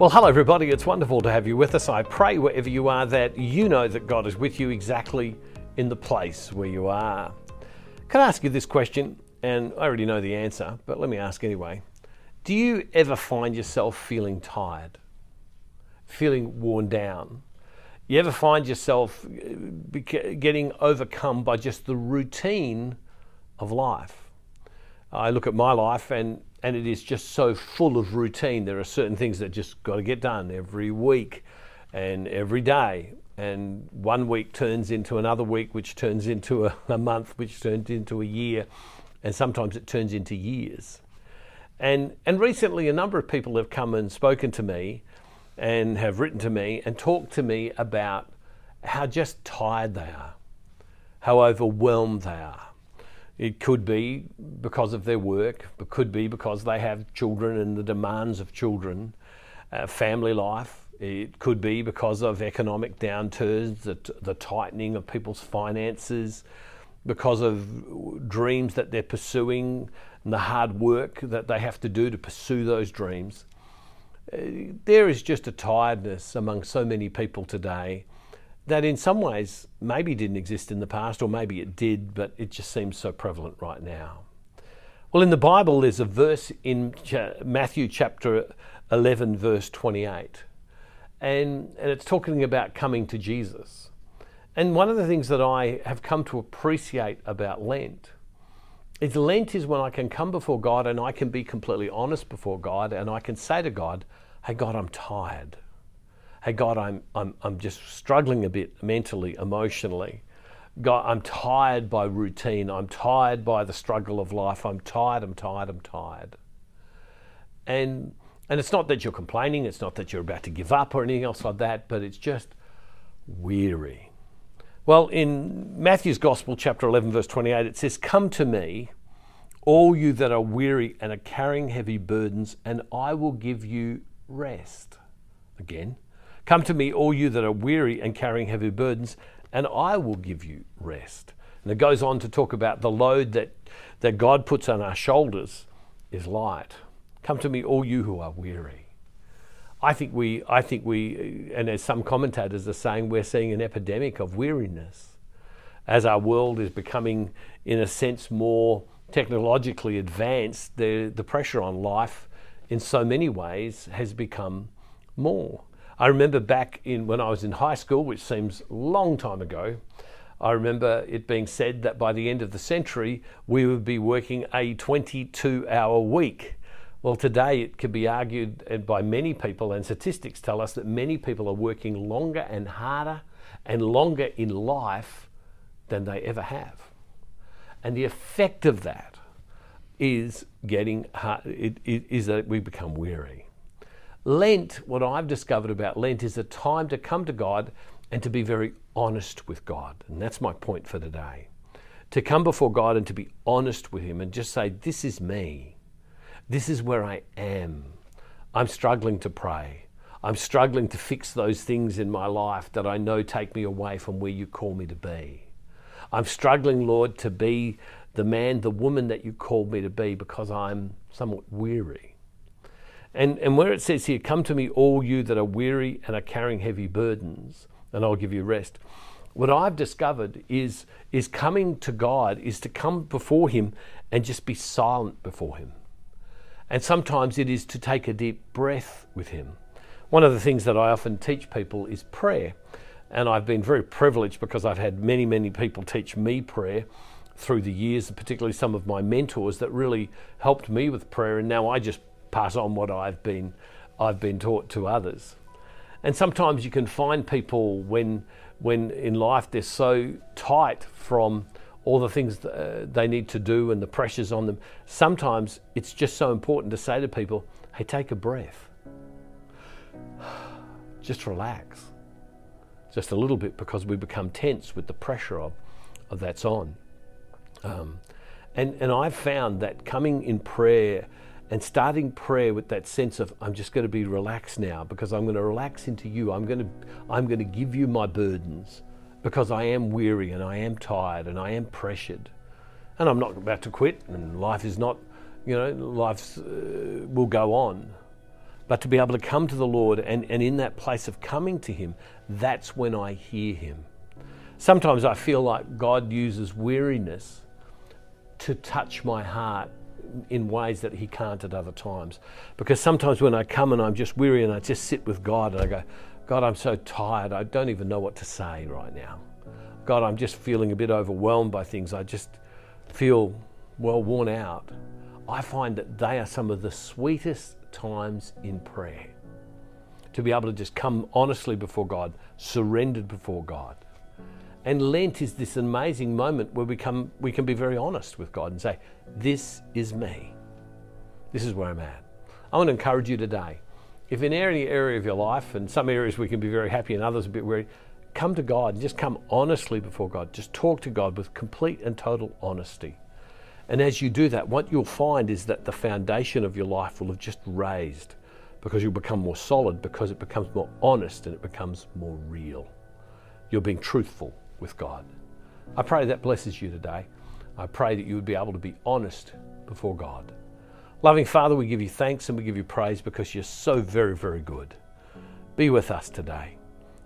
Well, hello, everybody. It's wonderful to have you with us. I pray wherever you are that you know that God is with you exactly in the place where you are. Can I ask you this question? And I already know the answer, but let me ask anyway. Do you ever find yourself feeling tired, feeling worn down? You ever find yourself uh, getting overcome by just the routine of life? I look at my life and and it is just so full of routine. There are certain things that just got to get done every week and every day. And one week turns into another week, which turns into a, a month, which turns into a year, and sometimes it turns into years. And, and recently, a number of people have come and spoken to me and have written to me and talked to me about how just tired they are, how overwhelmed they are it could be because of their work, it could be because they have children and the demands of children, uh, family life. It could be because of economic downturns, the, the tightening of people's finances, because of dreams that they're pursuing and the hard work that they have to do to pursue those dreams. Uh, there is just a tiredness among so many people today that in some ways maybe didn't exist in the past, or maybe it did, but it just seems so prevalent right now. Well, in the Bible, there's a verse in Matthew chapter 11, verse 28, and, and it's talking about coming to Jesus. And one of the things that I have come to appreciate about Lent is Lent is when I can come before God and I can be completely honest before God and I can say to God, Hey, God, I'm tired hey, God, I'm, I'm, I'm just struggling a bit mentally, emotionally. God, I'm tired by routine. I'm tired by the struggle of life. I'm tired, I'm tired, I'm tired. And, and it's not that you're complaining, it's not that you're about to give up or anything else like that, but it's just weary. Well, in Matthew's Gospel, chapter 11, verse 28, it says, Come to me, all you that are weary and are carrying heavy burdens, and I will give you rest. Again, Come to me, all you that are weary and carrying heavy burdens, and I will give you rest. And it goes on to talk about the load that, that God puts on our shoulders is light. Come to me, all you who are weary. I think we, I think we, and as some commentators are saying, we're seeing an epidemic of weariness as our world is becoming, in a sense, more technologically advanced. The, the pressure on life, in so many ways, has become more. I remember back in when I was in high school, which seems a long time ago, I remember it being said that by the end of the century, we would be working a 22 hour week. Well, today it could be argued by many people, and statistics tell us that many people are working longer and harder and longer in life than they ever have. And the effect of that is getting it, it, is that we become weary. Lent, what I've discovered about Lent, is a time to come to God and to be very honest with God. And that's my point for today. To come before God and to be honest with Him and just say, This is me. This is where I am. I'm struggling to pray. I'm struggling to fix those things in my life that I know take me away from where you call me to be. I'm struggling, Lord, to be the man, the woman that you called me to be because I'm somewhat weary. And, and where it says here, Come to me, all you that are weary and are carrying heavy burdens, and I'll give you rest. What I've discovered is, is coming to God is to come before Him and just be silent before Him. And sometimes it is to take a deep breath with Him. One of the things that I often teach people is prayer. And I've been very privileged because I've had many, many people teach me prayer through the years, particularly some of my mentors that really helped me with prayer. And now I just pass on what I've been I've been taught to others. And sometimes you can find people when when in life they're so tight from all the things uh, they need to do and the pressures on them. Sometimes it's just so important to say to people, "Hey, take a breath. Just relax." Just a little bit because we become tense with the pressure of, of that's on. Um, and, and I've found that coming in prayer and starting prayer with that sense of I'm just going to be relaxed now because I'm going to relax into you. I'm going to I'm going to give you my burdens because I am weary and I am tired and I am pressured. And I'm not about to quit and life is not, you know, life uh, will go on. But to be able to come to the Lord and, and in that place of coming to Him, that's when I hear Him. Sometimes I feel like God uses weariness to touch my heart in ways that He can't at other times. Because sometimes when I come and I'm just weary and I just sit with God and I go, God, I'm so tired, I don't even know what to say right now. God, I'm just feeling a bit overwhelmed by things. I just feel well worn out. I find that they are some of the sweetest times in prayer. To be able to just come honestly before God, surrendered before God. And Lent is this amazing moment where we, come, we can be very honest with God and say, This is me. This is where I'm at. I want to encourage you today. If in any area of your life, and some areas we can be very happy and others a bit weary, come to God and just come honestly before God. Just talk to God with complete and total honesty. And as you do that, what you'll find is that the foundation of your life will have just raised because you'll become more solid, because it becomes more honest and it becomes more real. You're being truthful with God. I pray that blesses you today. I pray that you would be able to be honest before God. Loving Father, we give you thanks and we give you praise because you're so very, very good. Be with us today.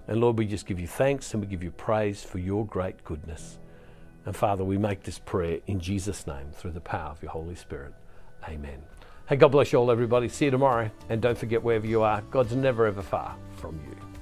And Lord, we just give you thanks and we give you praise for your great goodness. And Father, we make this prayer in Jesus' name through the power of your Holy Spirit. Amen. Hey, God bless you all, everybody. See you tomorrow. And don't forget, wherever you are, God's never ever far from you.